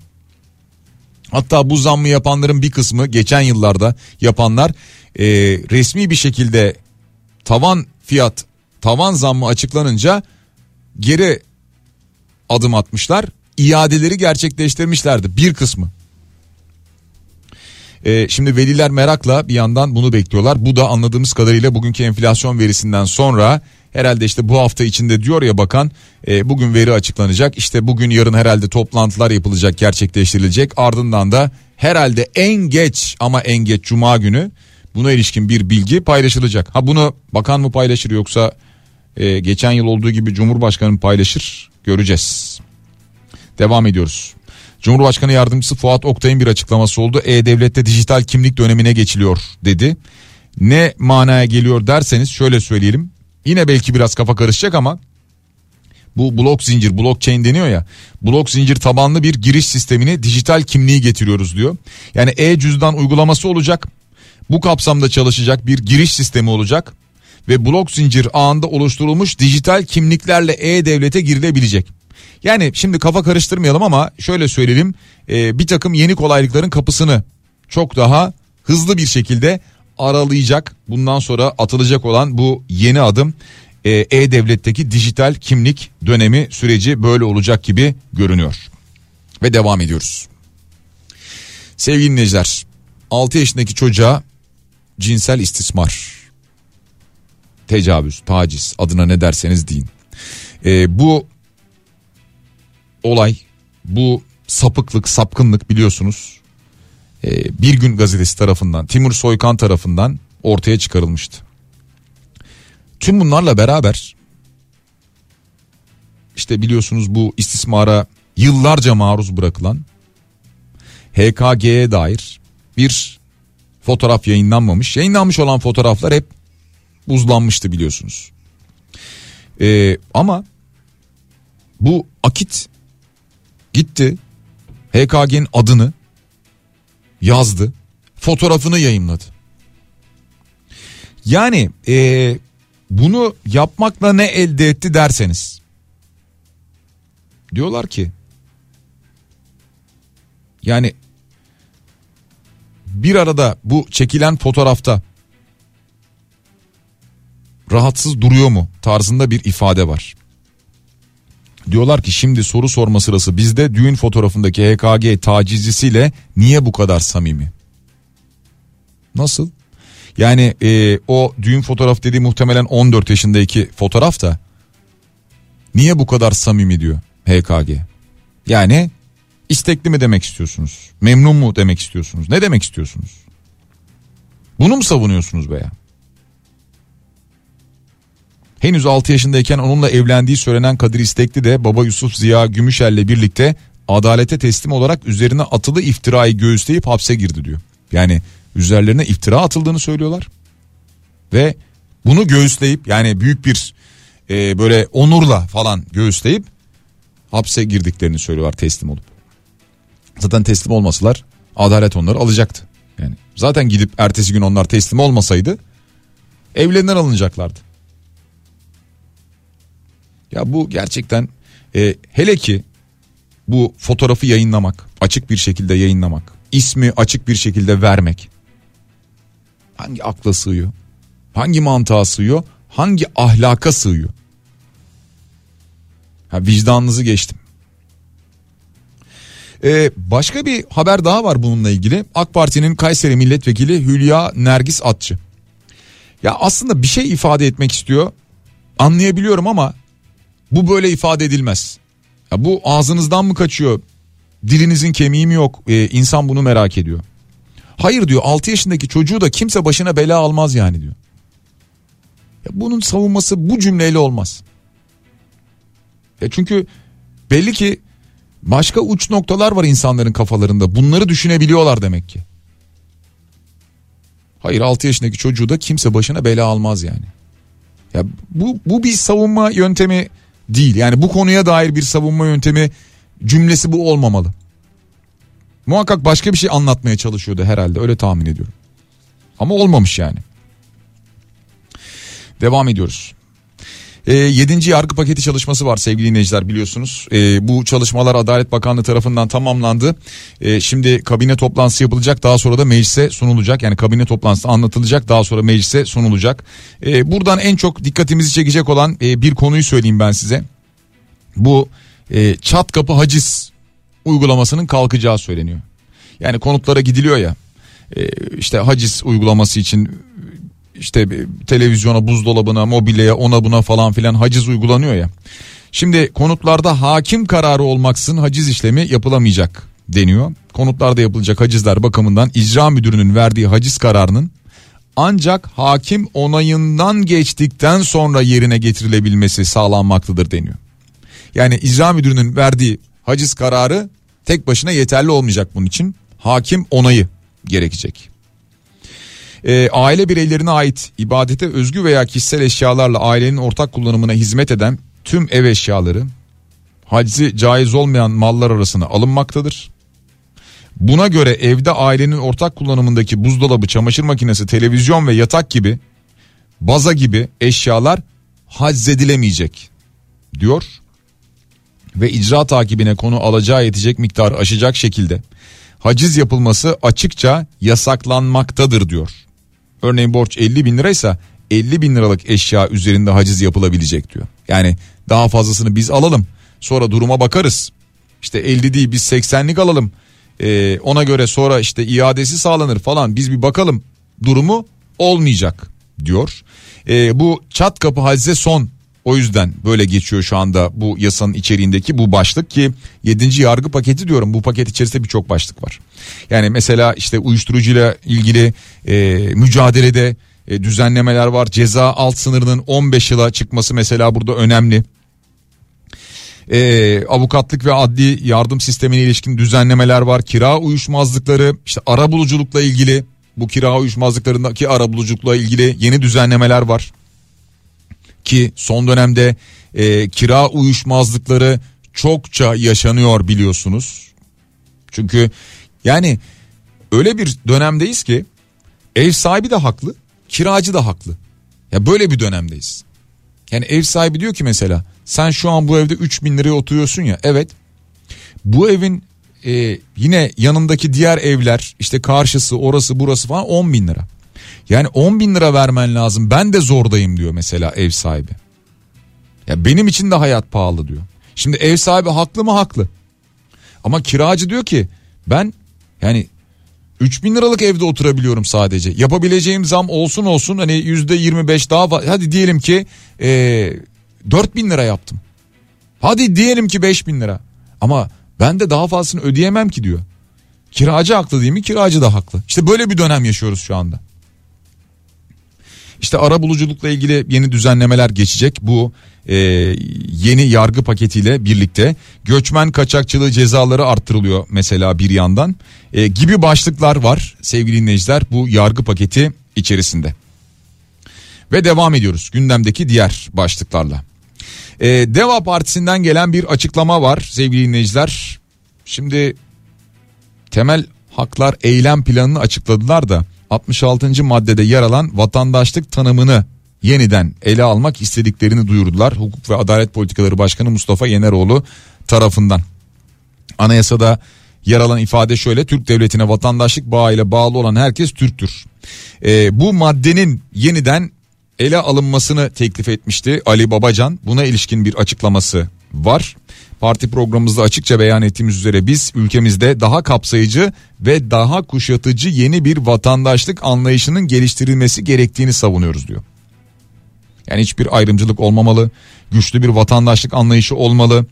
Hatta bu zammı yapanların bir kısmı geçen yıllarda yapanlar e, resmi bir şekilde tavan fiyat tavan zammı açıklanınca geri adım atmışlar. iadeleri gerçekleştirmişlerdi bir kısmı. E, şimdi veliler merakla bir yandan bunu bekliyorlar. Bu da anladığımız kadarıyla bugünkü enflasyon verisinden sonra herhalde işte bu hafta içinde diyor ya bakan e, bugün veri açıklanacak. İşte bugün yarın herhalde toplantılar yapılacak gerçekleştirilecek. Ardından da herhalde en geç ama en geç cuma günü buna ilişkin bir bilgi paylaşılacak. Ha bunu bakan mı paylaşır yoksa e, geçen yıl olduğu gibi Cumhurbaşkanı mı paylaşır göreceğiz. Devam ediyoruz. Cumhurbaşkanı yardımcısı Fuat Oktay'ın bir açıklaması oldu. E-Devlet'te dijital kimlik dönemine geçiliyor dedi. Ne manaya geliyor derseniz şöyle söyleyelim. Yine belki biraz kafa karışacak ama bu blok zincir blockchain deniyor ya blok zincir tabanlı bir giriş sistemine dijital kimliği getiriyoruz diyor. Yani e-cüzdan uygulaması olacak. Bu kapsamda çalışacak bir giriş sistemi olacak ve blok zincir ağında oluşturulmuş dijital kimliklerle e-devlete girilebilecek. Yani şimdi kafa karıştırmayalım ama şöyle söyleyelim e, bir takım yeni kolaylıkların kapısını çok daha hızlı bir şekilde aralayacak bundan sonra atılacak olan bu yeni adım e, e-devletteki dijital kimlik dönemi süreci böyle olacak gibi görünüyor. Ve devam ediyoruz. Sevgili dinleyiciler 6 yaşındaki çocuğa cinsel istismar, tecavüz, taciz adına ne derseniz deyin. E, bu olay, bu sapıklık, sapkınlık biliyorsunuz bir gün gazetesi tarafından, Timur Soykan tarafından ortaya çıkarılmıştı. Tüm bunlarla beraber işte biliyorsunuz bu istismara yıllarca maruz bırakılan HKG'ye dair bir fotoğraf yayınlanmamış. Yayınlanmış olan fotoğraflar hep buzlanmıştı biliyorsunuz. Ee, ama bu akit gitti HKG'nin adını yazdı fotoğrafını yayınladı. Yani ee, bunu yapmakla ne elde etti derseniz diyorlar ki yani bir arada bu çekilen fotoğrafta rahatsız duruyor mu tarzında bir ifade var. Diyorlar ki şimdi soru sorma sırası bizde düğün fotoğrafındaki HKG tacizcisiyle niye bu kadar samimi? Nasıl? Yani e, o düğün fotoğraf dediği muhtemelen 14 yaşındaki fotoğraf da niye bu kadar samimi diyor HKG. Yani istekli mi demek istiyorsunuz? Memnun mu demek istiyorsunuz? Ne demek istiyorsunuz? Bunu mu savunuyorsunuz veya? Henüz 6 yaşındayken onunla evlendiği söylenen Kadir İstekli de baba Yusuf Ziya Gümüşel'le birlikte adalete teslim olarak üzerine atılı iftirayı göğüsleyip hapse girdi diyor. Yani üzerlerine iftira atıldığını söylüyorlar. Ve bunu göğüsleyip yani büyük bir e, böyle onurla falan göğüsleyip hapse girdiklerini söylüyorlar teslim olup. Zaten teslim olmasalar adalet onları alacaktı. Yani zaten gidip ertesi gün onlar teslim olmasaydı evlerinden alınacaklardı. Ya bu gerçekten e, hele ki bu fotoğrafı yayınlamak, açık bir şekilde yayınlamak, ismi açık bir şekilde vermek hangi akla sığıyor? Hangi mantığa sığıyor? Hangi ahlaka sığıyor? Ha, vicdanınızı geçtim. Ee, başka bir haber daha var bununla ilgili. AK Parti'nin Kayseri Milletvekili Hülya Nergis Atçı. Ya aslında bir şey ifade etmek istiyor. Anlayabiliyorum ama bu böyle ifade edilmez. Ya bu ağzınızdan mı kaçıyor? Dilinizin kemiği mi yok? Ee, insan bunu merak ediyor. Hayır diyor 6 yaşındaki çocuğu da kimse başına bela almaz yani diyor. Ya bunun savunması bu cümleyle olmaz. Ya çünkü belli ki başka uç noktalar var insanların kafalarında. Bunları düşünebiliyorlar demek ki. Hayır 6 yaşındaki çocuğu da kimse başına bela almaz yani. Ya bu bu bir savunma yöntemi değil. Yani bu konuya dair bir savunma yöntemi cümlesi bu olmamalı. Muhakkak başka bir şey anlatmaya çalışıyordu herhalde öyle tahmin ediyorum. Ama olmamış yani. Devam ediyoruz. E, 7. yargı paketi çalışması var sevgili dinleyiciler biliyorsunuz. E, bu çalışmalar Adalet Bakanlığı tarafından tamamlandı. E, şimdi kabine toplantısı yapılacak daha sonra da meclise sunulacak. Yani kabine toplantısı anlatılacak daha sonra meclise sunulacak. E, buradan en çok dikkatimizi çekecek olan e, bir konuyu söyleyeyim ben size. Bu e, çat kapı haciz uygulamasının kalkacağı söyleniyor. Yani konutlara gidiliyor ya e, işte haciz uygulaması için işte televizyona, buzdolabına, mobilyaya, ona buna falan filan haciz uygulanıyor ya. Şimdi konutlarda hakim kararı olmaksın haciz işlemi yapılamayacak deniyor. Konutlarda yapılacak hacizler bakımından icra müdürünün verdiği haciz kararının ancak hakim onayından geçtikten sonra yerine getirilebilmesi sağlanmaktadır deniyor. Yani icra müdürünün verdiği haciz kararı tek başına yeterli olmayacak bunun için. Hakim onayı gerekecek. E, aile bireylerine ait ibadete özgü veya kişisel eşyalarla ailenin ortak kullanımına hizmet eden tüm ev eşyaları hacizi caiz olmayan mallar arasına alınmaktadır. Buna göre evde ailenin ortak kullanımındaki buzdolabı, çamaşır makinesi, televizyon ve yatak gibi baza gibi eşyalar haczedilemeyecek diyor. Ve icra takibine konu alacağı yetecek miktarı aşacak şekilde haciz yapılması açıkça yasaklanmaktadır diyor. Örneğin borç 50 bin liraysa 50 bin liralık eşya üzerinde haciz yapılabilecek diyor. Yani daha fazlasını biz alalım sonra duruma bakarız. İşte 50 değil biz 80'lik alalım ee, ona göre sonra işte iadesi sağlanır falan biz bir bakalım durumu olmayacak diyor. Ee, bu çat kapı hacize son o yüzden böyle geçiyor şu anda bu yasanın içeriğindeki bu başlık ki 7. yargı paketi diyorum bu paket içerisinde birçok başlık var. Yani mesela işte uyuşturucuyla ilgili e, mücadelede e, düzenlemeler var. Ceza alt sınırının 15 yıla çıkması mesela burada önemli. E, avukatlık ve adli yardım sistemine ilişkin düzenlemeler var. Kira uyuşmazlıkları işte ara buluculukla ilgili bu kira uyuşmazlıklarındaki ara buluculukla ilgili yeni düzenlemeler var ki son dönemde e, kira uyuşmazlıkları çokça yaşanıyor biliyorsunuz. Çünkü yani öyle bir dönemdeyiz ki ev sahibi de haklı, kiracı da haklı. Ya böyle bir dönemdeyiz. Yani ev sahibi diyor ki mesela sen şu an bu evde 3 bin liraya oturuyorsun ya evet bu evin e, yine yanındaki diğer evler işte karşısı orası burası falan 10 bin lira. Yani 10 bin lira vermen lazım ben de zordayım diyor mesela ev sahibi. Ya benim için de hayat pahalı diyor. Şimdi ev sahibi haklı mı haklı. Ama kiracı diyor ki ben yani 3 bin liralık evde oturabiliyorum sadece. Yapabileceğim zam olsun olsun hani yüzde 25 daha. Hadi diyelim ki e, 4 bin lira yaptım. Hadi diyelim ki 5 bin lira. Ama ben de daha fazlasını ödeyemem ki diyor. Kiracı haklı değil mi? Kiracı da haklı. İşte böyle bir dönem yaşıyoruz şu anda. İşte ara buluculukla ilgili yeni düzenlemeler geçecek. Bu e, yeni yargı paketiyle birlikte göçmen kaçakçılığı cezaları arttırılıyor mesela bir yandan e, gibi başlıklar var sevgili dinleyiciler bu yargı paketi içerisinde. Ve devam ediyoruz gündemdeki diğer başlıklarla. E, Deva Partisi'nden gelen bir açıklama var sevgili dinleyiciler. Şimdi temel haklar eylem planını açıkladılar da 66. maddede yer alan vatandaşlık tanımını yeniden ele almak istediklerini duyurdular. Hukuk ve Adalet Politikaları Başkanı Mustafa Yeneroğlu tarafından. Anayasada yer alan ifade şöyle Türk devletine vatandaşlık bağıyla bağlı olan herkes Türktür. Ee, bu maddenin yeniden ele alınmasını teklif etmişti Ali Babacan. Buna ilişkin bir açıklaması var. Parti programımızda açıkça beyan ettiğimiz üzere biz ülkemizde daha kapsayıcı ve daha kuşatıcı yeni bir vatandaşlık anlayışının geliştirilmesi gerektiğini savunuyoruz diyor. Yani hiçbir ayrımcılık olmamalı, güçlü bir vatandaşlık anlayışı olmalı.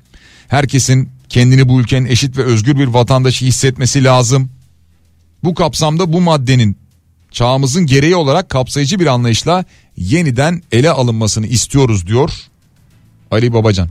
Herkesin kendini bu ülkenin eşit ve özgür bir vatandaşı hissetmesi lazım. Bu kapsamda bu maddenin çağımızın gereği olarak kapsayıcı bir anlayışla yeniden ele alınmasını istiyoruz diyor Ali Babacan.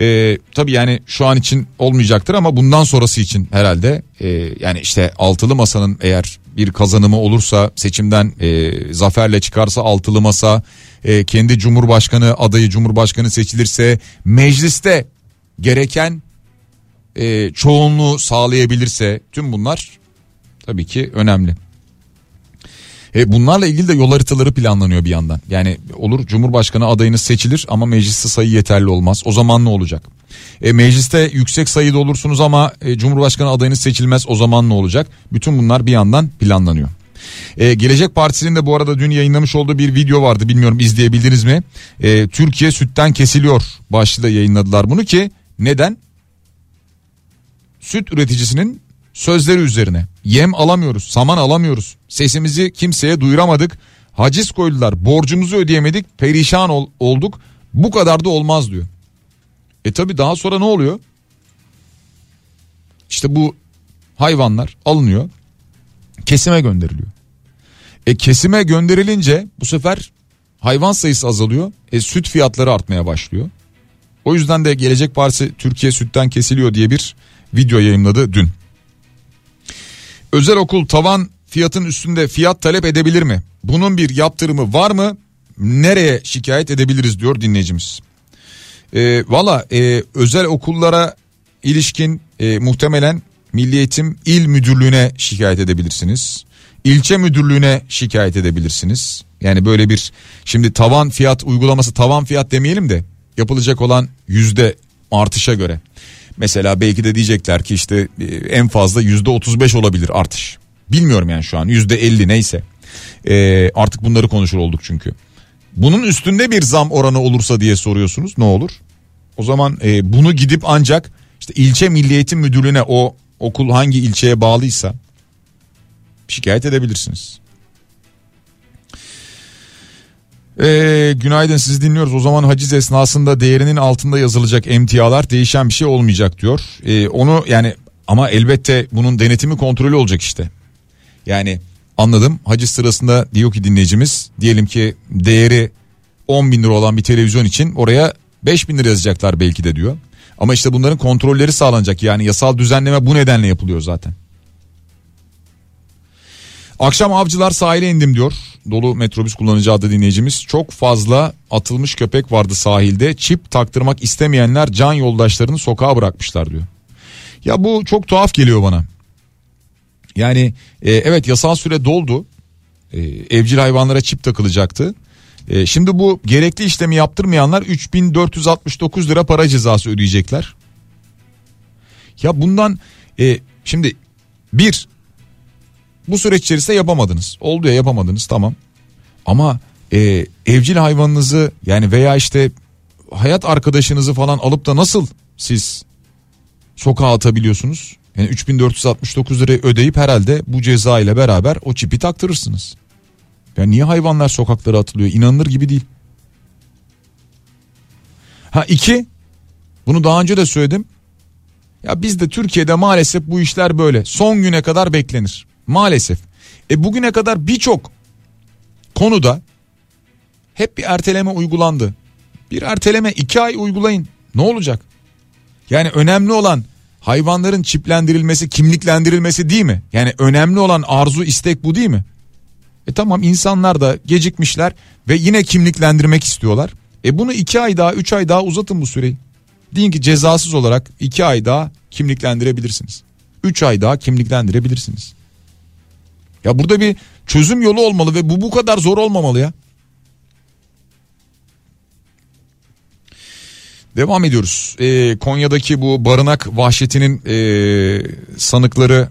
Ee, tabii yani şu an için olmayacaktır ama bundan sonrası için herhalde e, yani işte altılı masanın eğer bir kazanımı olursa seçimden e, zaferle çıkarsa altılı masa e, kendi cumhurbaşkanı adayı cumhurbaşkanı seçilirse mecliste gereken e, çoğunluğu sağlayabilirse tüm bunlar tabii ki önemli. E, bunlarla ilgili de yol haritaları planlanıyor bir yandan. Yani olur Cumhurbaşkanı adayınız seçilir ama mecliste sayı yeterli olmaz. O zaman ne olacak? E, mecliste yüksek sayıda olursunuz ama e, Cumhurbaşkanı adayınız seçilmez o zaman ne olacak? Bütün bunlar bir yandan planlanıyor. Ee, Gelecek Partisi'nin de bu arada dün yayınlamış olduğu bir video vardı bilmiyorum izleyebildiniz mi? Ee, Türkiye sütten kesiliyor başlığı da yayınladılar bunu ki neden? Süt üreticisinin sözleri üzerine yem alamıyoruz saman alamıyoruz sesimizi kimseye duyuramadık haciz koydular borcumuzu ödeyemedik perişan ol, olduk bu kadar da olmaz diyor. E tabi daha sonra ne oluyor? İşte bu hayvanlar alınıyor kesime gönderiliyor. E kesime gönderilince bu sefer hayvan sayısı azalıyor. E süt fiyatları artmaya başlıyor. O yüzden de Gelecek Partisi Türkiye sütten kesiliyor diye bir video yayınladı dün. Özel okul tavan fiyatın üstünde fiyat talep edebilir mi? Bunun bir yaptırımı var mı? Nereye şikayet edebiliriz diyor dinleyicimiz. E, Valla e, özel okullara ilişkin e, muhtemelen Milli Eğitim İl Müdürlüğü'ne şikayet edebilirsiniz. İlçe müdürlüğüne şikayet edebilirsiniz. Yani böyle bir şimdi tavan fiyat uygulaması tavan fiyat demeyelim de yapılacak olan yüzde artışa göre. Mesela belki de diyecekler ki işte e, en fazla yüzde otuz beş olabilir artış. Bilmiyorum yani şu an yüzde elli neyse. Ee, artık bunları konuşur olduk çünkü. Bunun üstünde bir zam oranı olursa diye soruyorsunuz ne olur? O zaman e, bunu gidip ancak işte ilçe milli eğitim müdürlüğüne o okul hangi ilçeye bağlıysa şikayet edebilirsiniz. Ee, günaydın sizi dinliyoruz. O zaman haciz esnasında değerinin altında yazılacak emtialar değişen bir şey olmayacak diyor. Ee, onu yani ama elbette bunun denetimi kontrolü olacak işte. Yani anladım haciz sırasında diyor ki dinleyicimiz diyelim ki değeri 10 bin lira olan bir televizyon için oraya 5 bin lira yazacaklar belki de diyor. Ama işte bunların kontrolleri sağlanacak yani yasal düzenleme bu nedenle yapılıyor zaten. Akşam avcılar sahile indim diyor. Dolu metrobüs kullanıcı adı dinleyicimiz. Çok fazla atılmış köpek vardı sahilde. Çip taktırmak istemeyenler can yoldaşlarını sokağa bırakmışlar diyor. Ya bu çok tuhaf geliyor bana. Yani e, evet yasal süre doldu. E, evcil hayvanlara çip takılacaktı. E, şimdi bu gerekli işlemi yaptırmayanlar 3469 lira para cezası ödeyecekler. Ya bundan e, şimdi bir bu süreç içerisinde yapamadınız. Oldu ya yapamadınız tamam. Ama e, evcil hayvanınızı yani veya işte hayat arkadaşınızı falan alıp da nasıl siz sokağa atabiliyorsunuz? Yani 3469 lirayı ödeyip herhalde bu ceza ile beraber o çipi taktırırsınız. Ya niye hayvanlar sokaklara atılıyor? İnanılır gibi değil. Ha iki, bunu daha önce de söyledim. Ya bizde Türkiye'de maalesef bu işler böyle. Son güne kadar beklenir. Maalesef. E bugüne kadar birçok konuda hep bir erteleme uygulandı. Bir erteleme iki ay uygulayın. Ne olacak? Yani önemli olan hayvanların çiplendirilmesi, kimliklendirilmesi değil mi? Yani önemli olan arzu, istek bu değil mi? E tamam insanlar da gecikmişler ve yine kimliklendirmek istiyorlar. E bunu iki ay daha, üç ay daha uzatın bu süreyi. Deyin ki cezasız olarak iki ay daha kimliklendirebilirsiniz. Üç ay daha kimliklendirebilirsiniz. Ya burada bir çözüm yolu olmalı ve bu bu kadar zor olmamalı ya. Devam ediyoruz. Ee, Konya'daki bu barınak vahşetinin e, sanıkları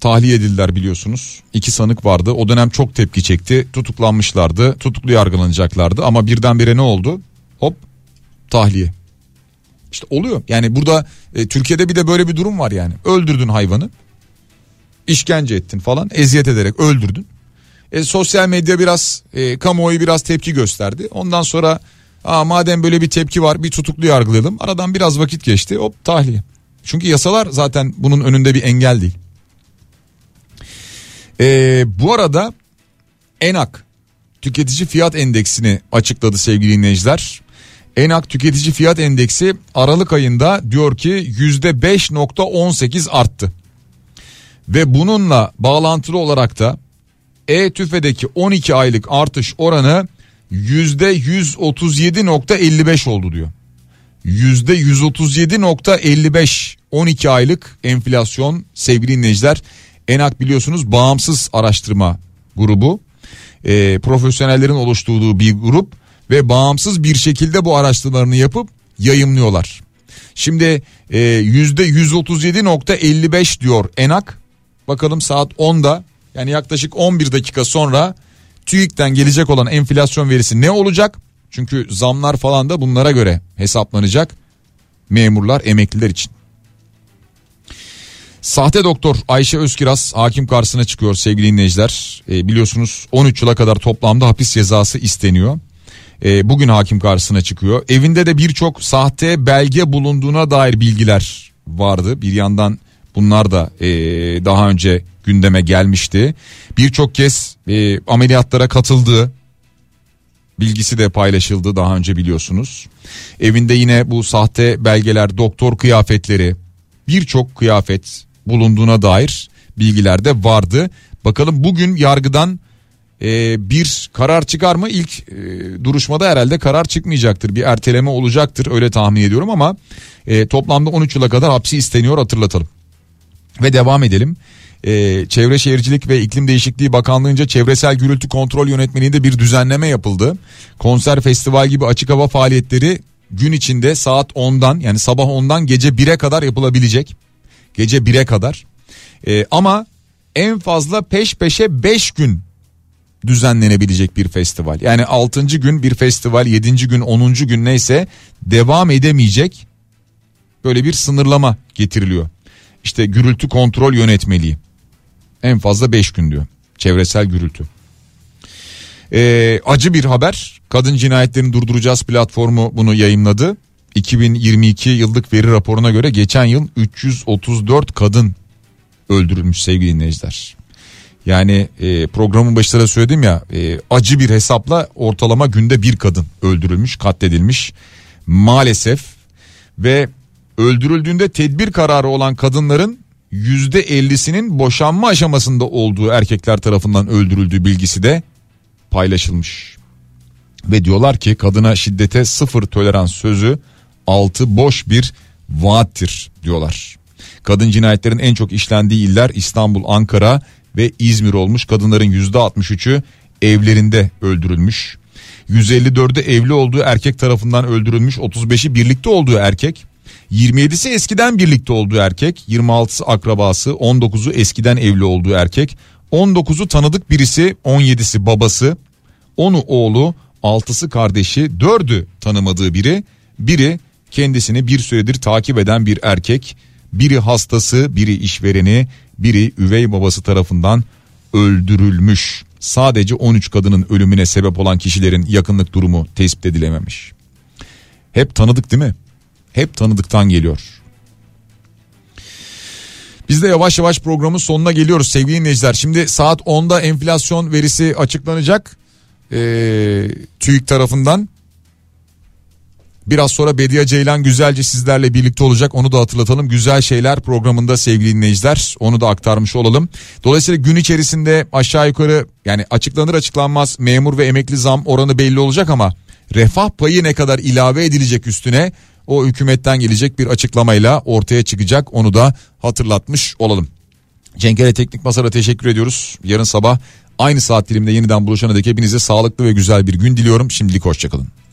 tahliye edildiler biliyorsunuz. İki sanık vardı. O dönem çok tepki çekti. Tutuklanmışlardı. Tutuklu yargılanacaklardı ama birdenbire ne oldu? Hop tahliye. İşte oluyor. Yani burada e, Türkiye'de bir de böyle bir durum var yani. Öldürdün hayvanı işkence ettin falan eziyet ederek öldürdün. E, sosyal medya biraz e, kamuoyu biraz tepki gösterdi. Ondan sonra Aa, madem böyle bir tepki var bir tutuklu yargılayalım. Aradan biraz vakit geçti hop tahliye. Çünkü yasalar zaten bunun önünde bir engel değil. E, bu arada ENAK tüketici fiyat endeksini açıkladı sevgili dinleyiciler. ENAK tüketici fiyat endeksi Aralık ayında diyor ki %5.18 arttı. Ve bununla bağlantılı olarak da E-TÜFE'deki 12 aylık artış oranı %137.55 oldu diyor. %137.55 12 aylık enflasyon sevgili dinleyiciler. ENAK biliyorsunuz bağımsız araştırma grubu. E, profesyonellerin oluşturduğu bir grup ve bağımsız bir şekilde bu araştırmalarını yapıp yayımlıyorlar. Şimdi e, yüzde 137.55 diyor ENAK. Bakalım saat 10'da yani yaklaşık 11 dakika sonra TÜİK'ten gelecek olan enflasyon verisi ne olacak? Çünkü zamlar falan da bunlara göre hesaplanacak memurlar, emekliler için. Sahte doktor Ayşe Özkiraz hakim karşısına çıkıyor sevgili dinleyiciler. E, biliyorsunuz 13 yıla kadar toplamda hapis cezası isteniyor. E, bugün hakim karşısına çıkıyor. Evinde de birçok sahte belge bulunduğuna dair bilgiler vardı. Bir yandan bunlar da e, daha önce gündeme gelmişti. Birçok kez e, ameliyatlara katıldığı bilgisi de paylaşıldı daha önce biliyorsunuz. Evinde yine bu sahte belgeler, doktor kıyafetleri, birçok kıyafet bulunduğuna dair bilgiler de vardı. Bakalım bugün yargıdan e, bir karar çıkar mı? İlk e, duruşmada herhalde karar çıkmayacaktır. Bir erteleme olacaktır öyle tahmin ediyorum ama e, toplamda 13 yıla kadar hapsi isteniyor hatırlatalım. Ve devam edelim. Ee, Çevre Şehircilik ve İklim Değişikliği Bakanlığı'nca çevresel gürültü kontrol yönetmeliğinde bir düzenleme yapıldı. Konser, festival gibi açık hava faaliyetleri gün içinde saat 10'dan yani sabah 10'dan gece 1'e kadar yapılabilecek. Gece 1'e kadar. Ee, ama en fazla peş peşe 5 gün düzenlenebilecek bir festival. Yani 6. gün bir festival, 7. gün 10. gün neyse devam edemeyecek böyle bir sınırlama getiriliyor. İşte gürültü kontrol yönetmeliği. En fazla 5 gün diyor. Çevresel gürültü. Ee, acı bir haber. Kadın cinayetlerini durduracağız platformu bunu yayınladı. 2022 yıllık veri raporuna göre geçen yıl 334 kadın öldürülmüş sevgili dinleyiciler. Yani e, programın başında da söyledim ya e, acı bir hesapla ortalama günde bir kadın öldürülmüş katledilmiş maalesef ve öldürüldüğünde tedbir kararı olan kadınların yüzde 50'sinin boşanma aşamasında olduğu erkekler tarafından öldürüldüğü bilgisi de paylaşılmış. Ve diyorlar ki kadına şiddete sıfır tolerans sözü altı boş bir vaattir diyorlar. Kadın cinayetlerin en çok işlendiği iller İstanbul, Ankara ve İzmir olmuş. Kadınların yüzde 63'ü evlerinde öldürülmüş. 154'ü evli olduğu erkek tarafından öldürülmüş. 35'i birlikte olduğu erkek. 27'si eskiden birlikte olduğu erkek, 26'sı akrabası, 19'u eskiden evli olduğu erkek, 19'u tanıdık birisi, 17'si babası, 10'u oğlu, 6'sı kardeşi, 4'ü tanımadığı biri, biri kendisini bir süredir takip eden bir erkek, biri hastası, biri işvereni, biri üvey babası tarafından öldürülmüş. Sadece 13 kadının ölümüne sebep olan kişilerin yakınlık durumu tespit edilememiş. Hep tanıdık değil mi? Hep tanıdıktan geliyor. Biz de yavaş yavaş programın sonuna geliyoruz sevgili dinleyiciler. Şimdi saat 10'da enflasyon verisi açıklanacak. Ee, TÜİK tarafından. Biraz sonra Bediye Ceylan güzelce sizlerle birlikte olacak. Onu da hatırlatalım. Güzel şeyler programında sevgili dinleyiciler. Onu da aktarmış olalım. Dolayısıyla gün içerisinde aşağı yukarı yani açıklanır açıklanmaz memur ve emekli zam oranı belli olacak ama refah payı ne kadar ilave edilecek üstüne o hükümetten gelecek bir açıklamayla ortaya çıkacak onu da hatırlatmış olalım. Cenkere Teknik Masar'a teşekkür ediyoruz. Yarın sabah aynı saat diliminde yeniden buluşana dek hepinize sağlıklı ve güzel bir gün diliyorum. Şimdilik hoşçakalın.